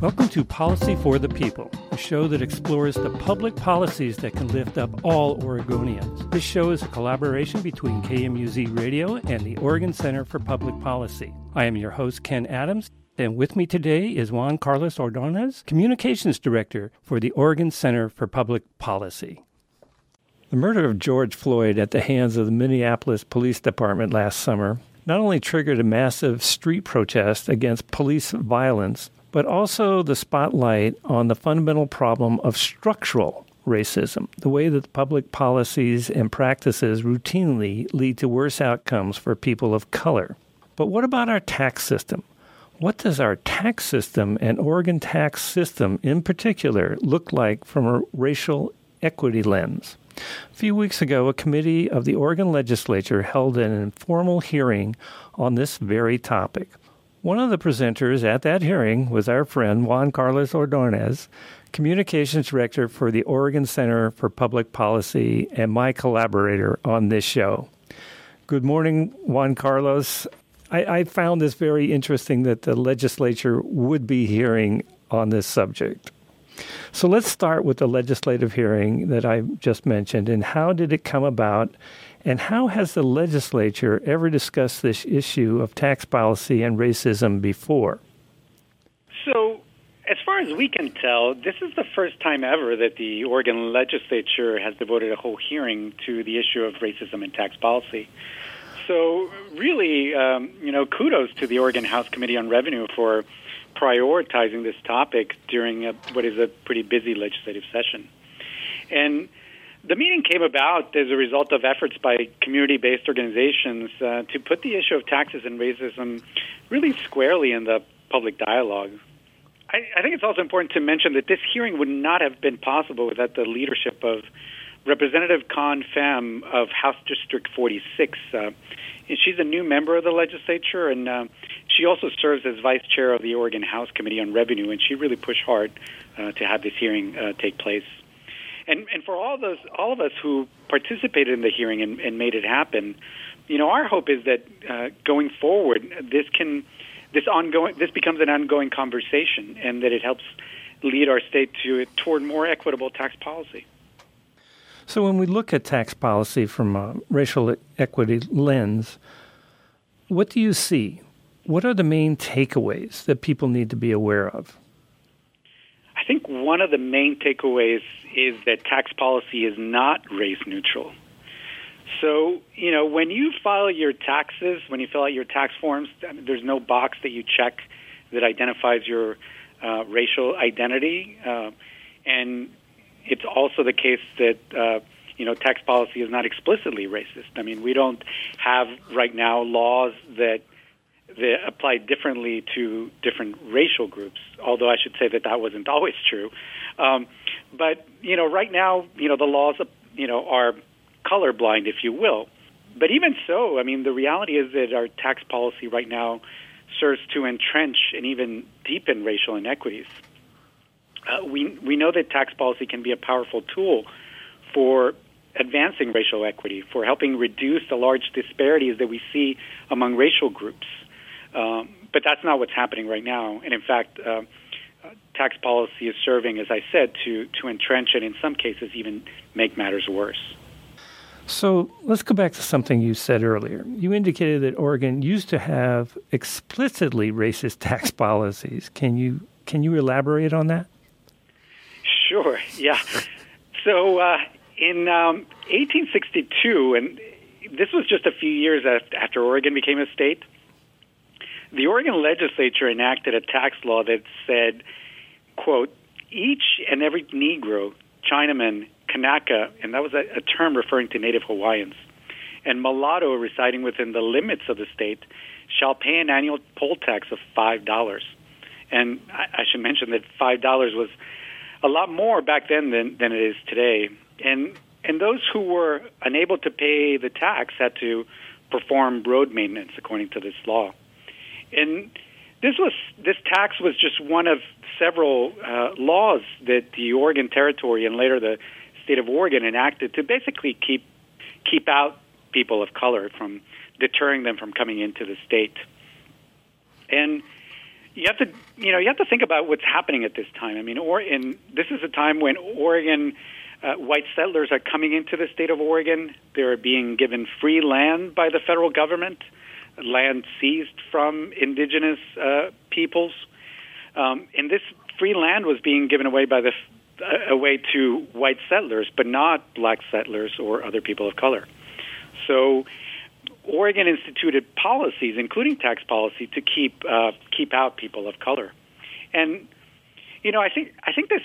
Welcome to Policy for the People, a show that explores the public policies that can lift up all Oregonians. This show is a collaboration between KMUZ Radio and the Oregon Center for Public Policy. I am your host, Ken Adams, and with me today is Juan Carlos Ordonez, Communications Director for the Oregon Center for Public Policy. The murder of George Floyd at the hands of the Minneapolis Police Department last summer not only triggered a massive street protest against police violence, but also the spotlight on the fundamental problem of structural racism, the way that public policies and practices routinely lead to worse outcomes for people of color. But what about our tax system? What does our tax system and Oregon tax system in particular look like from a racial equity lens? A few weeks ago, a committee of the Oregon legislature held an informal hearing on this very topic. One of the presenters at that hearing was our friend Juan Carlos Ordonez, Communications Director for the Oregon Center for Public Policy and my collaborator on this show. Good morning, Juan Carlos. I, I found this very interesting that the legislature would be hearing on this subject. So let's start with the legislative hearing that I just mentioned and how did it come about and how has the legislature ever discussed this issue of tax policy and racism before? So, as far as we can tell, this is the first time ever that the Oregon legislature has devoted a whole hearing to the issue of racism and tax policy. So, really, um, you know, kudos to the Oregon House Committee on Revenue for prioritizing this topic during a, what is a pretty busy legislative session. And the meeting came about as a result of efforts by community based organizations uh, to put the issue of taxes and racism really squarely in the public dialogue. I, I think it's also important to mention that this hearing would not have been possible without the leadership of Representative Khanh Pham of House District 46. Uh, and she's a new member of the legislature, and uh, she also serves as vice chair of the Oregon House Committee on Revenue, and she really pushed hard uh, to have this hearing uh, take place and and for all those all of us who participated in the hearing and, and made it happen, you know, our hope is that uh, going forward, this can this ongoing this becomes an ongoing conversation, and that it helps lead our state to toward more equitable tax policy. So, when we look at tax policy from a racial equity lens, what do you see? What are the main takeaways that people need to be aware of? Think one of the main takeaways is that tax policy is not race neutral. So, you know, when you file your taxes, when you fill out your tax forms, there's no box that you check that identifies your uh, racial identity. Uh, and it's also the case that, uh, you know, tax policy is not explicitly racist. I mean, we don't have right now laws that that apply differently to different racial groups. Although I should say that that wasn't always true. Um, but you know, right now, you know, the laws, you know, are colorblind, if you will. But even so, I mean, the reality is that our tax policy right now serves to entrench and even deepen racial inequities. Uh, we we know that tax policy can be a powerful tool for advancing racial equity, for helping reduce the large disparities that we see among racial groups. Um, but that's not what's happening right now. And in fact, uh, tax policy is serving, as I said, to, to entrench and in some cases even make matters worse. So let's go back to something you said earlier. You indicated that Oregon used to have explicitly racist tax policies. Can you can you elaborate on that? Sure. Yeah. so uh, in um, 1862, and this was just a few years after Oregon became a state, the Oregon legislature enacted a tax law that said, quote, each and every Negro, Chinaman, Kanaka, and that was a, a term referring to Native Hawaiians, and mulatto residing within the limits of the state shall pay an annual poll tax of $5. And I, I should mention that $5 was a lot more back then than, than it is today. And, and those who were unable to pay the tax had to perform road maintenance according to this law. And this was this tax was just one of several uh, laws that the Oregon Territory and later the state of Oregon enacted to basically keep keep out people of color from deterring them from coming into the state. And you have to you know you have to think about what's happening at this time. I mean, or in this is a time when Oregon uh, white settlers are coming into the state of Oregon. They're being given free land by the federal government, land seized from indigenous uh, peoples, um, and this free land was being given away by the uh, away to white settlers, but not black settlers or other people of color. So Oregon instituted policies, including tax policy, to keep uh, keep out people of color. And you know, I think I think this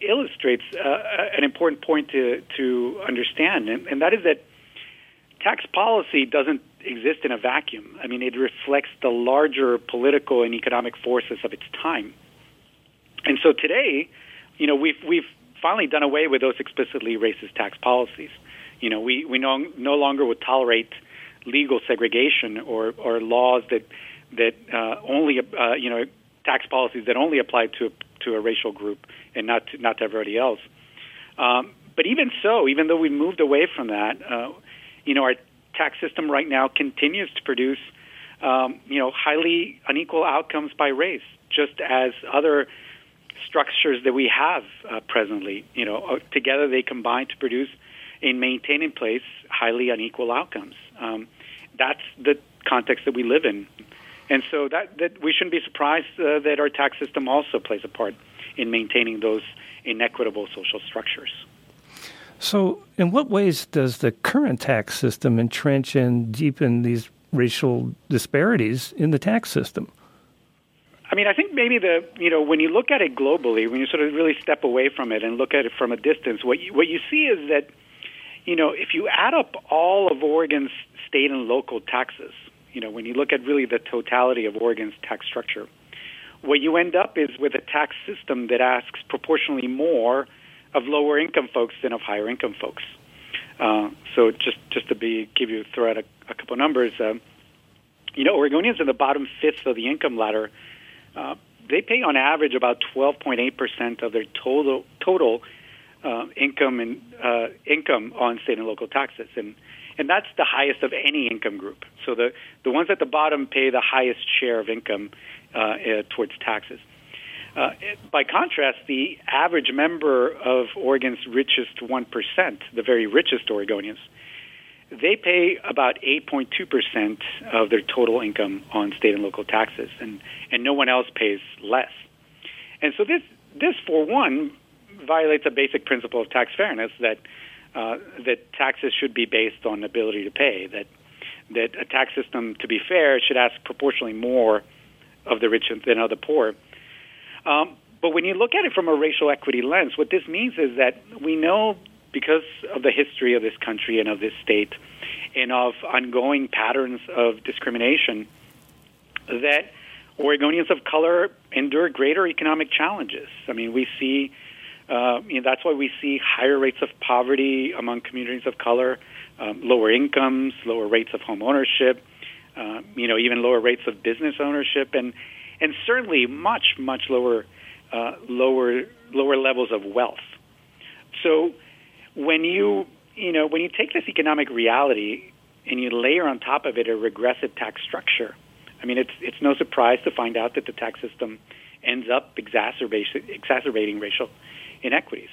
illustrates uh, an important point to to understand, and, and that is that tax policy doesn't exist in a vacuum. I mean, it reflects the larger political and economic forces of its time. And so today, you know, we've we've finally done away with those explicitly racist tax policies. You know, we we no no longer would tolerate legal segregation or, or laws that that uh, only uh, you know tax policies that only apply to to a racial group and not to, not to everybody else. Um, but even so, even though we moved away from that, uh, you know our tax system right now continues to produce um, you know highly unequal outcomes by race, just as other structures that we have uh, presently. You know, uh, together they combine to produce and maintain in place highly unequal outcomes. Um, that's the context that we live in. And so that, that we shouldn't be surprised uh, that our tax system also plays a part in maintaining those inequitable social structures. So, in what ways does the current tax system entrench and deepen these racial disparities in the tax system? I mean, I think maybe the you know when you look at it globally, when you sort of really step away from it and look at it from a distance, what you, what you see is that you know if you add up all of Oregon's state and local taxes. You know, when you look at really the totality of Oregon's tax structure, what you end up is with a tax system that asks proportionally more of lower income folks than of higher income folks. Uh, so just just to be give you throw out a, a couple numbers, uh, you know, Oregonians in the bottom fifth of the income ladder, uh, they pay on average about 12.8 percent of their total total uh, income and uh, income on state and local taxes, and and that's the highest of any income group. So the the ones at the bottom pay the highest share of income uh, uh, towards taxes. Uh, by contrast, the average member of Oregon's richest one percent, the very richest Oregonians, they pay about 8.2 percent of their total income on state and local taxes, and and no one else pays less. And so this this for one violates a basic principle of tax fairness that uh, that taxes should be based on ability to pay. That that a tax system, to be fair, should ask proportionally more of the rich than of the poor. Um, but when you look at it from a racial equity lens, what this means is that we know because of the history of this country and of this state and of ongoing patterns of discrimination that Oregonians of color endure greater economic challenges. I mean, we see uh, you know, that's why we see higher rates of poverty among communities of color, um, lower incomes, lower rates of home ownership, uh, you know, even lower rates of business ownership, and and certainly much much lower uh, lower lower levels of wealth. So when you you know when you take this economic reality and you layer on top of it a regressive tax structure, I mean it's it's no surprise to find out that the tax system ends up exacerbating racial inequities.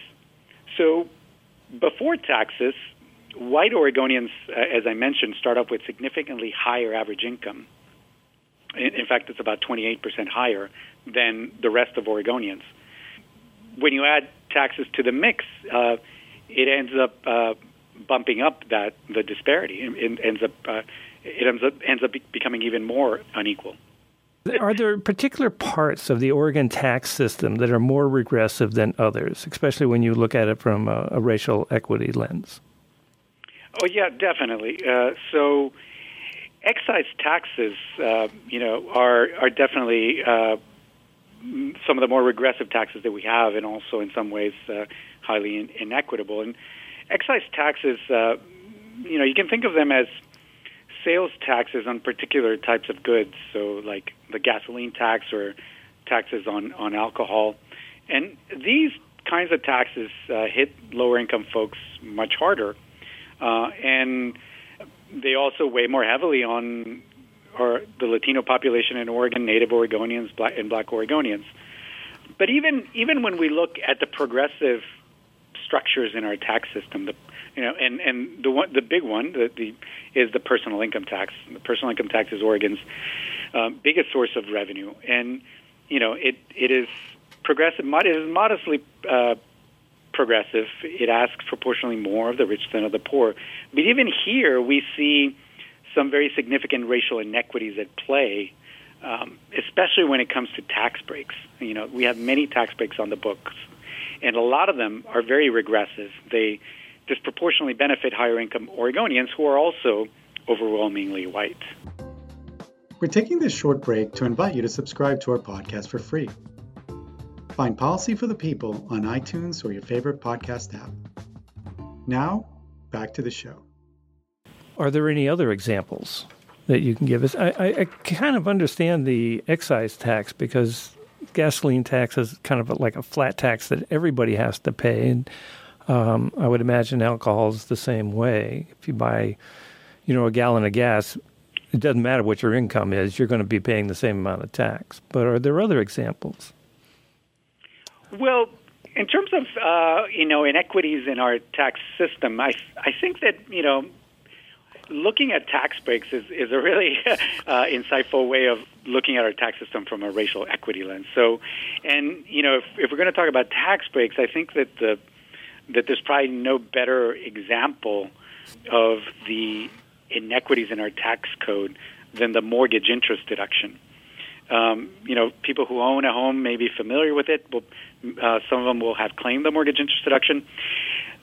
So before taxes, white Oregonians, uh, as I mentioned, start off with significantly higher average income. In, fact, it's about 28% higher than the rest of Oregonians. When you add taxes to the mix, uh, it ends up uh, bumping up that the disparity. It, it ends up uh, it ends up ends up becoming even more unequal. Are there particular parts of the Oregon tax system that are more regressive than others, especially when you look at it from a, a racial equity lens? Oh yeah, definitely. Uh, so, excise taxes, uh, you know, are are definitely uh, some of the more regressive taxes that we have, and also in some ways uh, highly in- inequitable. And excise taxes, uh, you know, you can think of them as sales taxes on particular types of goods, so like the gasoline tax or taxes on, on alcohol. And these kinds of taxes uh, hit lower income folks much harder. Uh, and they also weigh more heavily on are the Latino population in Oregon, Native Oregonians, black, and Black Oregonians. But even even when we look at the progressive structures in our tax system, the you know, and and the one the big one the, the is the personal income tax. The personal income tax is Oregon's um, biggest source of revenue, and you know it it is progressive. It is modestly uh, progressive. It asks proportionally more of the rich than of the poor. But even here, we see some very significant racial inequities at play, um, especially when it comes to tax breaks. You know, we have many tax breaks on the books, and a lot of them are very regressive. They disproportionately benefit higher income Oregonians who are also overwhelmingly white. We're taking this short break to invite you to subscribe to our podcast for free. Find Policy for the People on iTunes or your favorite podcast app. Now, back to the show. Are there any other examples that you can give us? I, I, I kind of understand the excise tax because gasoline tax is kind of like a flat tax that everybody has to pay. And um, I would imagine alcohol is the same way. If you buy, you know, a gallon of gas, it doesn't matter what your income is, you're going to be paying the same amount of tax. But are there other examples? Well, in terms of uh, you know inequities in our tax system, I I think that you know looking at tax breaks is, is a really uh, insightful way of looking at our tax system from a racial equity lens. So, and you know, if, if we're going to talk about tax breaks, I think that the that there's probably no better example of the inequities in our tax code than the mortgage interest deduction. Um, you know, people who own a home may be familiar with it. But, uh, some of them will have claimed the mortgage interest deduction.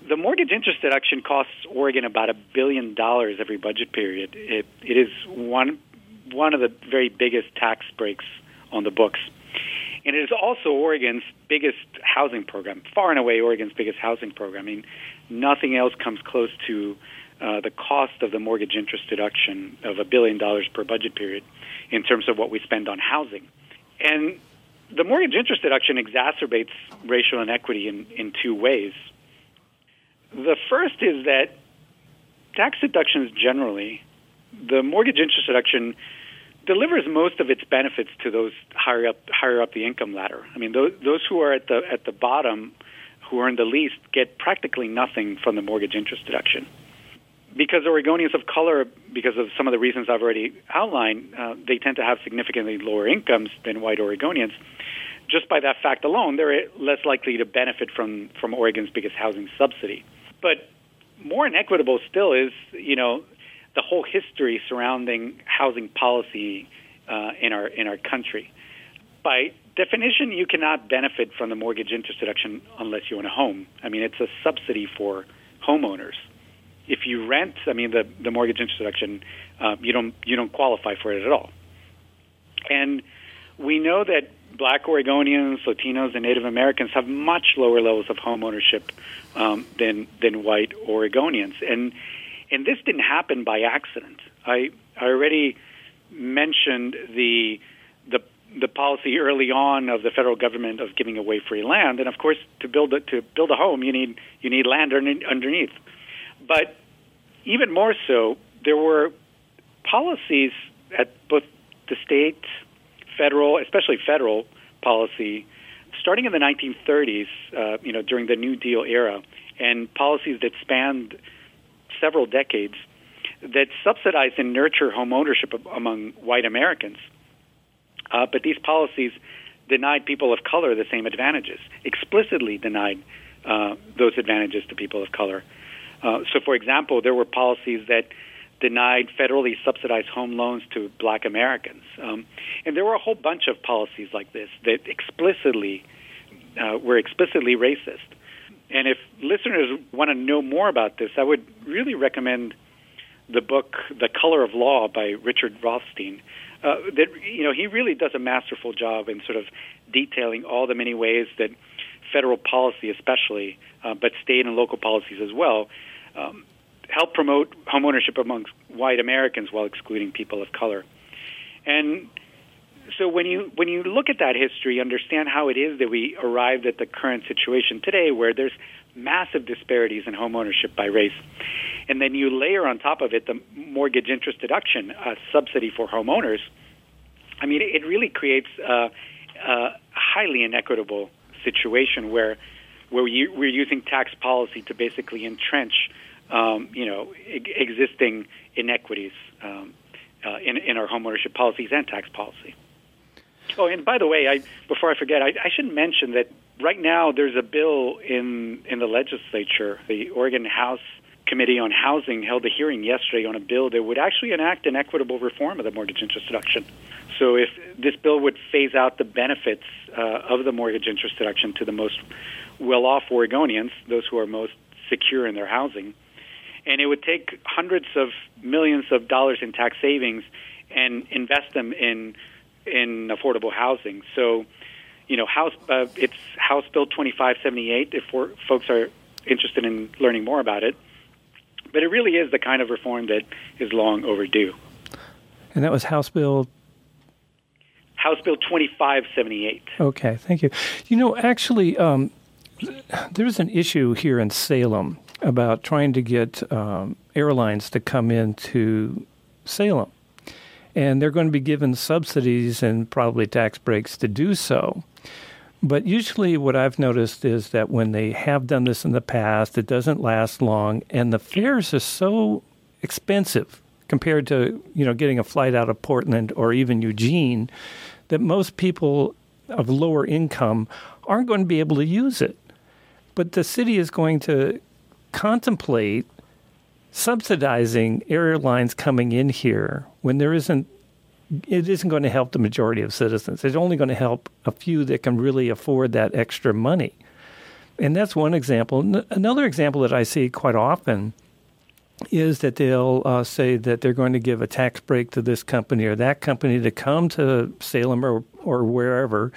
The mortgage interest deduction costs Oregon about a billion dollars every budget period. It, it is one one of the very biggest tax breaks on the books. And it is also Oregon's biggest housing program, far and away Oregon's biggest housing program. I mean, nothing else comes close to uh, the cost of the mortgage interest deduction of a billion dollars per budget period in terms of what we spend on housing. And the mortgage interest deduction exacerbates racial inequity in, in two ways. The first is that tax deductions generally, the mortgage interest deduction delivers most of its benefits to those higher up higher up the income ladder. I mean, those, those who are at the at the bottom, who earn the least, get practically nothing from the mortgage interest deduction. Because Oregonians of color, because of some of the reasons I've already outlined, uh, they tend to have significantly lower incomes than white Oregonians. Just by that fact alone, they're less likely to benefit from from Oregon's biggest housing subsidy. But more inequitable still is, you know, the whole history surrounding housing policy uh, in our in our country. By definition, you cannot benefit from the mortgage interest deduction unless you own a home. I mean, it's a subsidy for homeowners. If you rent, I mean, the the mortgage interest uh, you don't you don't qualify for it at all. And we know that Black Oregonians, Latinos, and Native Americans have much lower levels of home ownership um, than than white Oregonians, and and this didn't happen by accident. I, I already mentioned the the the policy early on of the federal government of giving away free land, and of course, to build a, to build a home, you need you need land underneath. But even more so, there were policies at both the state, federal, especially federal policy, starting in the 1930s, uh, you know, during the New Deal era, and policies that spanned several decades that subsidized and nurture homeownership among white Americans. Uh, but these policies denied people of color the same advantages, explicitly denied uh, those advantages to people of color. Uh, so, for example, there were policies that denied federally subsidized home loans to black Americans. Um, and there were a whole bunch of policies like this that explicitly uh, were explicitly racist. And if listeners want to know more about this, I would really recommend the book "The Color of Law" by Richard Rothstein. Uh, that you know, he really does a masterful job in sort of detailing all the many ways that federal policy, especially, uh, but state and local policies as well, um, help promote homeownership amongst white Americans while excluding people of color. And so when you when you look at that history, understand how it is that we arrived at the current situation today, where there's massive disparities in home ownership by race, and then you layer on top of it the mortgage interest deduction a subsidy for homeowners. I mean, it really creates a, a highly inequitable situation where where we're using tax policy to basically entrench, um, you know, existing inequities um, uh, in, in our homeownership policies and tax policy. Oh, and by the way, I, before I forget, I, I should mention that right now there's a bill in in the legislature. The Oregon House Committee on Housing held a hearing yesterday on a bill that would actually enact an equitable reform of the mortgage interest deduction. So, if this bill would phase out the benefits uh, of the mortgage interest deduction to the most well-off Oregonians, those who are most secure in their housing, and it would take hundreds of millions of dollars in tax savings and invest them in in affordable housing. So, you know, House uh, it's House Bill 2578. If folks are interested in learning more about it, but it really is the kind of reform that is long overdue. And that was House Bill. House Bill 2578. Okay, thank you. You know, actually, um, there's an issue here in Salem about trying to get um, airlines to come into Salem. And they're going to be given subsidies and probably tax breaks to do so. But usually, what I've noticed is that when they have done this in the past, it doesn't last long, and the fares are so expensive compared to you know getting a flight out of Portland or even Eugene that most people of lower income aren't going to be able to use it. But the city is going to contemplate subsidizing airlines coming in here when there isn't it isn't going to help the majority of citizens. It's only going to help a few that can really afford that extra money. And that's one example. Another example that I see quite often is that they'll uh, say that they're going to give a tax break to this company or that company to come to Salem or, or wherever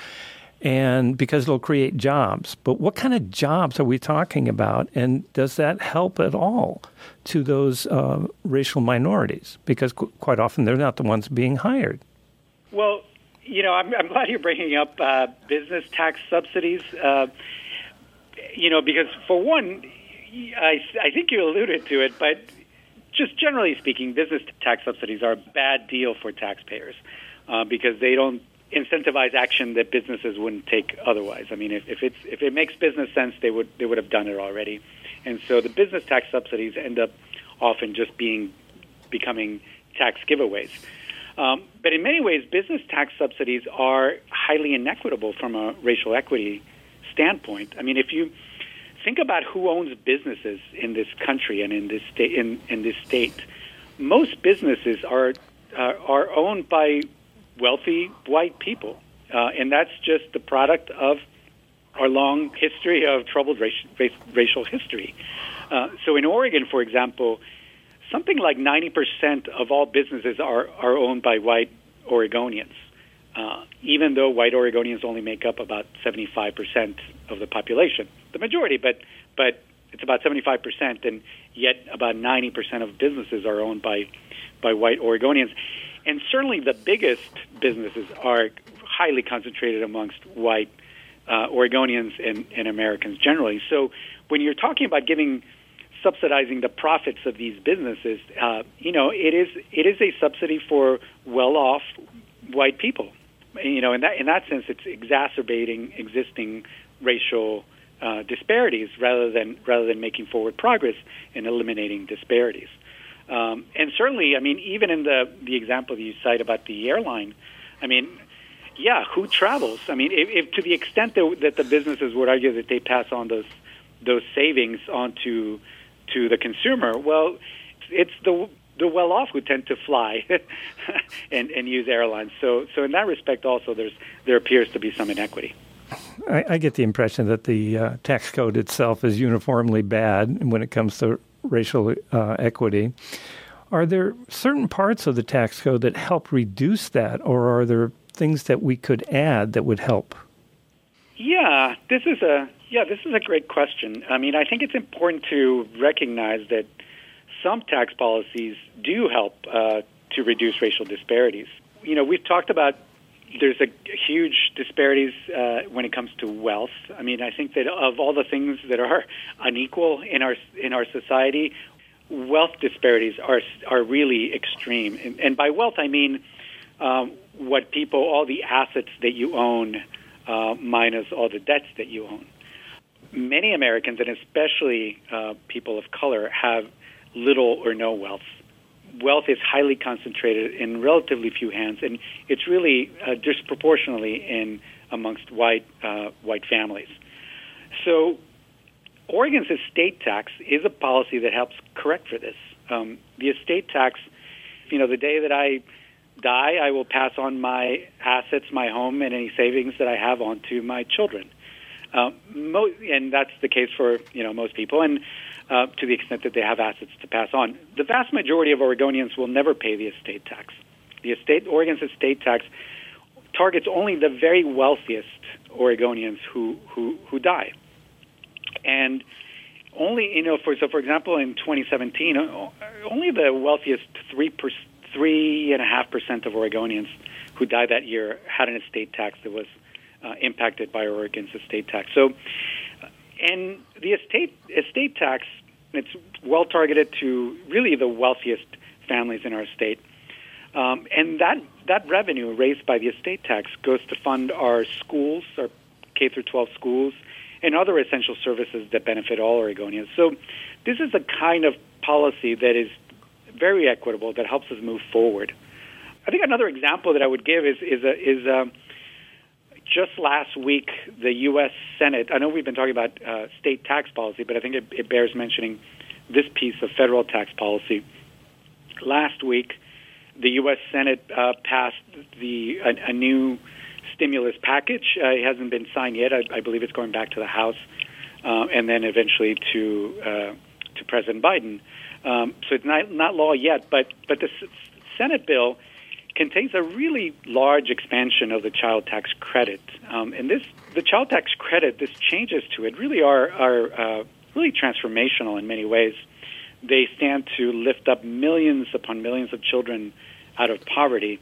and because it'll create jobs. But what kind of jobs are we talking about? And does that help at all to those uh, racial minorities? Because qu- quite often they're not the ones being hired. Well, you know, I'm, I'm glad you're bringing up uh, business tax subsidies. Uh, you know, because for one, I, I think you alluded to it, but just generally speaking, business tax subsidies are a bad deal for taxpayers uh, because they don't incentivize action that businesses wouldn't take otherwise. I mean, if, if it's if it makes business sense, they would they would have done it already. And so the business tax subsidies end up often just being becoming tax giveaways. Um, but in many ways, business tax subsidies are highly inequitable from a racial equity standpoint. I mean, if you think about who owns businesses in this country and in this state, in, in this state, most businesses are uh, are owned by wealthy white people. Uh, and that's just the product of our long history of troubled racial, racial history. Uh, so in Oregon, for example, something like 90% of all businesses are, are owned by white Oregonians, uh, even though white Oregonians only make up about 75% of the population. The majority, but, but it's about 75%, and yet about 90% of businesses are owned by, by white Oregonians and certainly the biggest businesses are highly concentrated amongst white uh, Oregonians and, and Americans generally. So when you're talking about giving subsidizing the profits of these businesses, uh, you know, it is it is a subsidy for well-off white people. You know, in that in that sense, it's exacerbating existing racial uh, disparities rather than rather than making forward progress in eliminating disparities. Um, and certainly, I mean, even in the the example you cite about the airline, I mean, yeah, who travels? I mean, if, if to the extent that, that the businesses would argue that they pass on those those savings onto to the consumer, well, it's the the well off who tend to fly and, and use airlines. So so in that respect, also there's there appears to be some inequity. I, I get the impression that the uh, tax code itself is uniformly bad when it comes to racial uh, equity. Are there certain parts of the tax code that help reduce that, or are there things that we could add that would help? Yeah, this is a yeah, this is a great question. I mean, I think it's important to recognize that some tax policies do help uh, to reduce racial disparities. You know, we've talked about there's a huge disparities uh, when it comes to wealth. I mean, I think that of all the things that are unequal in our in our society, wealth disparities are are really extreme. And, and by wealth, I mean um, what people, all the assets that you own, uh, minus all the debts that you own. Many Americans, and especially uh, people of color, have little or no wealth wealth is highly concentrated in relatively few hands, and it's really uh, disproportionately in amongst white uh, white families. So, Oregon's estate tax is a policy that helps correct for this. Um, the estate tax, you know, the day that I die, I will pass on my assets, my home, and any savings that I have on to my children. Uh, mo- and that's the case for you know most people. And uh, to the extent that they have assets to pass on. The vast majority of Oregonians will never pay the estate tax. The estate Oregon's estate tax targets only the very wealthiest Oregonians who who, who die, and only you know for so for example in 2017 uh, only the wealthiest three per, three and a half percent of Oregonians who died that year had an estate tax that was uh, impacted by Oregon's estate tax. So and the estate estate tax it's well targeted to really the wealthiest families in our state. Um, and that that revenue raised by the estate tax goes to fund our schools, our K through 12 schools, and other essential services that benefit all Oregonians. So this is a kind of policy that is very equitable that helps us move forward. I think another example that I would give is is a, is a, just last week, the U.S. Senate, I know we've been talking about uh, state tax policy, but I think it, it bears mentioning this piece of federal tax policy. Last week, the U.S. Senate uh, passed the a, a new stimulus package. Uh, it hasn't been signed yet. I, I believe it's going back to the House, uh, and then eventually to uh, to President Biden. Um, so it's not not law yet, but but the S- Senate bill contains a really large expansion of the child tax credit. Um, and this, the child tax credit, this changes to it really are, are uh, really transformational in many ways. They stand to lift up millions upon millions of children out of poverty.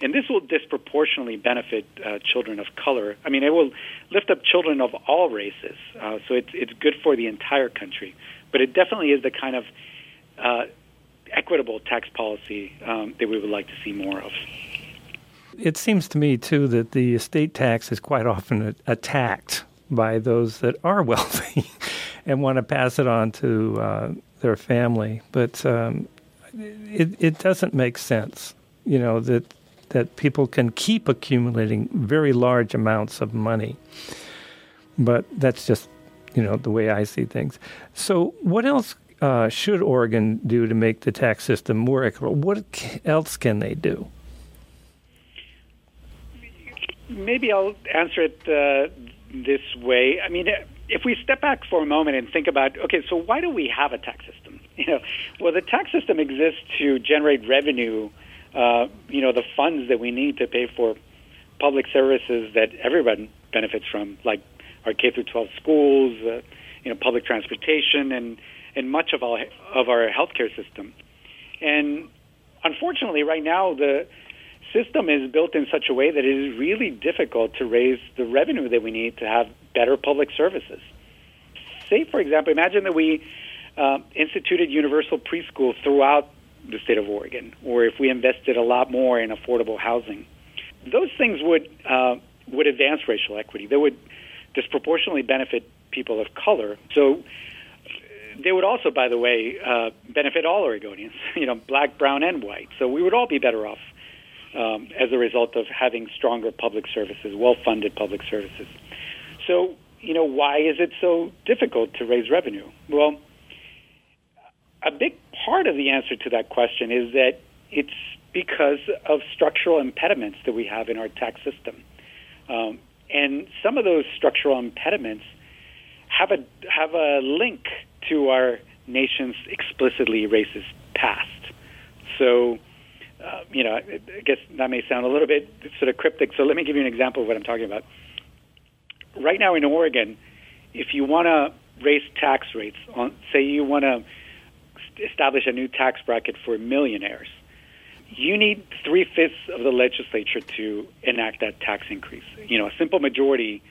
And this will disproportionately benefit uh, children of color. I mean, it will lift up children of all races. Uh, so it's, it's good for the entire country. But it definitely is the kind of uh, equitable tax policy um, that we would like to see more of. It seems to me, too, that the estate tax is quite often attacked by those that are wealthy and want to pass it on to uh, their family. But um, it, it doesn't make sense, you know, that that people can keep accumulating very large amounts of money. But that's just, you know, the way I see things. So, what else uh, should Oregon do to make the tax system more equitable? What else can they do? Maybe I'll answer it uh, this way. I mean, if we step back for a moment and think about, okay, so why do we have a tax system? You know, well, the tax system exists to generate revenue. Uh, you know, the funds that we need to pay for public services that everyone benefits from, like our K through 12 schools, uh, you know, public transportation, and in much of our of our healthcare system. And unfortunately, right now the system is built in such a way that it is really difficult to raise the revenue that we need to have better public services. Say, for example, imagine that we uh, instituted universal preschool throughout the state of Oregon, or if we invested a lot more in affordable housing. Those things would uh, would advance racial equity. They would disproportionately benefit people of color. So they would also, by the way, uh, benefit all Oregonians, you know, black, brown, and white. So we would all be better off um, as a result of having stronger public services, well-funded public services. So, you know, why is it so difficult to raise revenue? Well, a big part of the answer to that question is that it's because of structural impediments that we have in our tax system. Um, and some of those structural impediments have a have a link to our nation's explicitly racist past. So, uh, you know, I guess that may sound a little bit sort of cryptic. So let me give you an example of what I'm talking about. Right now in Oregon, if you want to raise tax rates, on say you want to establish a new tax bracket for millionaires, you need three fifths of the legislature to enact that tax increase. You know, a simple majority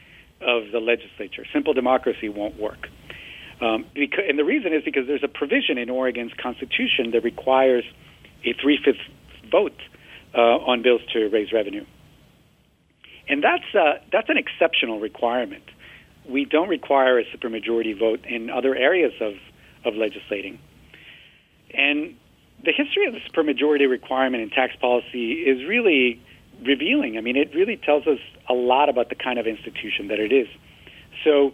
of the legislature, simple democracy won't work. Um, because, and the reason is because there's a provision in Oregon's constitution that requires a three fifths vote uh, on bills to raise revenue. And that's, uh, that's an exceptional requirement. We don't require a supermajority vote in other areas of, of legislating. And the history of the supermajority requirement in tax policy is really revealing. I mean, it really tells us a lot about the kind of institution that it is. So,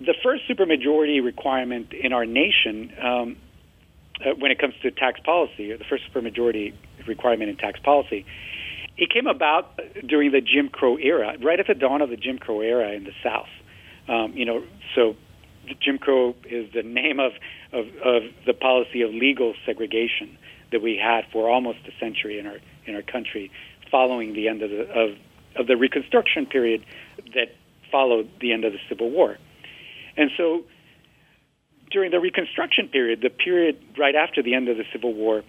the first supermajority requirement in our nation, um, uh, when it comes to tax policy, or the first supermajority requirement in tax policy, it came about during the Jim Crow era, right at the dawn of the Jim Crow era in the South. Um, you know, so Jim Crow is the name of, of, of the policy of legal segregation that we had for almost a century in our in our country, following the end of the of, of the Reconstruction period that followed the end of the Civil War. And so during the Reconstruction period, the period right after the end of the Civil War,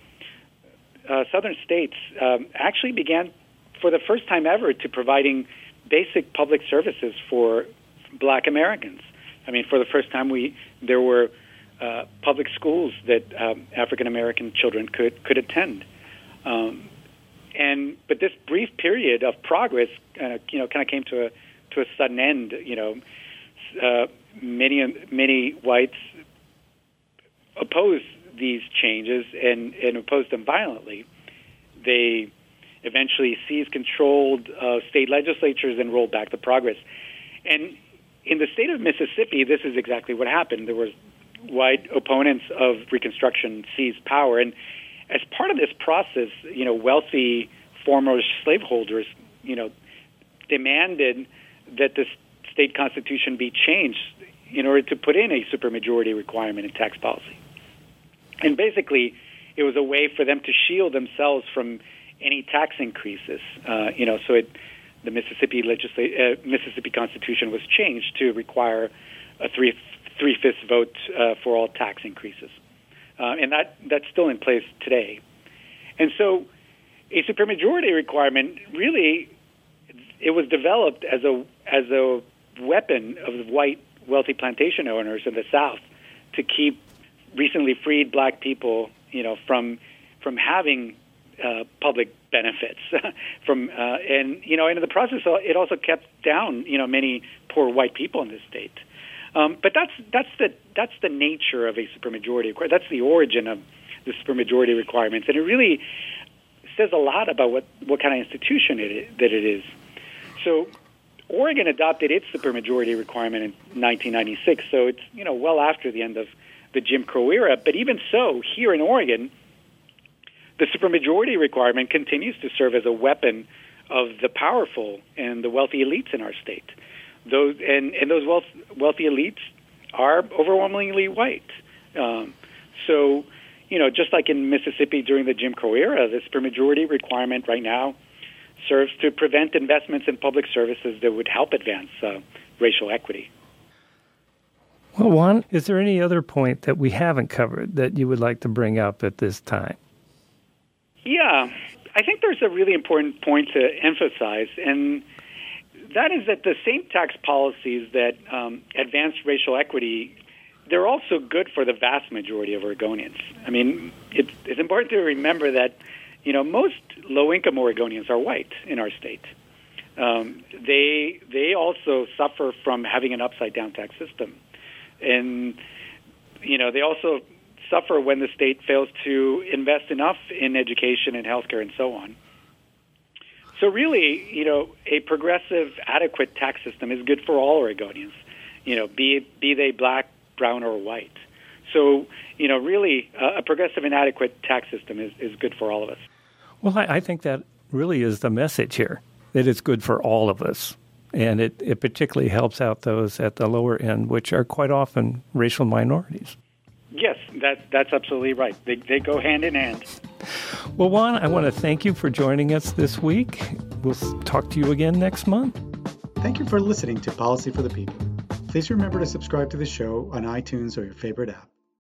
uh, southern states um, actually began for the first time ever to providing basic public services for black Americans. I mean, for the first time, we there were uh, public schools that um, African American children could could attend. Um, and but this brief period of progress, uh, you know, kind of came to a to a sudden end. You know, uh, many many whites opposed these changes and, and opposed them violently. They eventually seized controlled uh, state legislatures and rolled back the progress. And in the state of Mississippi, this is exactly what happened. There was white opponents of Reconstruction seized power, and as part of this process, you know, wealthy former slaveholders, you know, demanded that the state constitution be changed in order to put in a supermajority requirement in tax policy. And basically, it was a way for them to shield themselves from any tax increases. Uh, you know, so it, the Mississippi uh, Mississippi Constitution was changed to require a three three fifths vote uh, for all tax increases, uh, and that that's still in place today. And so, a supermajority requirement really it was developed as a as a weapon of the white wealthy plantation owners in the South to keep recently freed black people, you know, from from having uh, public benefits. From uh, and you know and in the process it also kept down you know many poor white people in the state. Um, but that's that's the that's the nature of a supermajority that's the origin of the supermajority requirements. And it really says a lot about what what kind of institution it is, that it is. So Oregon adopted its supermajority requirement in 1996 so it's you know well after the end of the Jim Crow era but even so here in Oregon the supermajority requirement continues to serve as a weapon of the powerful and the wealthy elites in our state. Those and, and those wealth, wealthy elites are overwhelmingly white. Um, so, you know, just like in Mississippi during the Jim Crow era, the supermajority requirement right now serves to prevent investments in public services that would help advance uh, racial equity. Well, Juan, is there any other point that we haven't covered that you would like to bring up at this time? Yeah, I think there's a really important point to emphasize, and that is that the same tax policies that um, advance racial equity, they're also good for the vast majority of Oregonians. I mean, it's, it's important to remember that, you know, most low-income Oregonians are white in our state. Um, they they also suffer from having an upside-down tax system, and you know they also suffer when the state fails to invest enough in education and healthcare and so on. So really, you know, a progressive, adequate tax system is good for all Oregonians, you know, be be they black, brown, or white. So, you know, really, uh, a progressive and adequate tax system is, is good for all of us. Well, I, I think that really is the message here that it's good for all of us. And it, it particularly helps out those at the lower end, which are quite often racial minorities. Yes, that, that's absolutely right. They, they go hand in hand. Well, Juan, I want to thank you for joining us this week. We'll talk to you again next month. Thank you for listening to Policy for the People. Please remember to subscribe to the show on iTunes or your favorite app.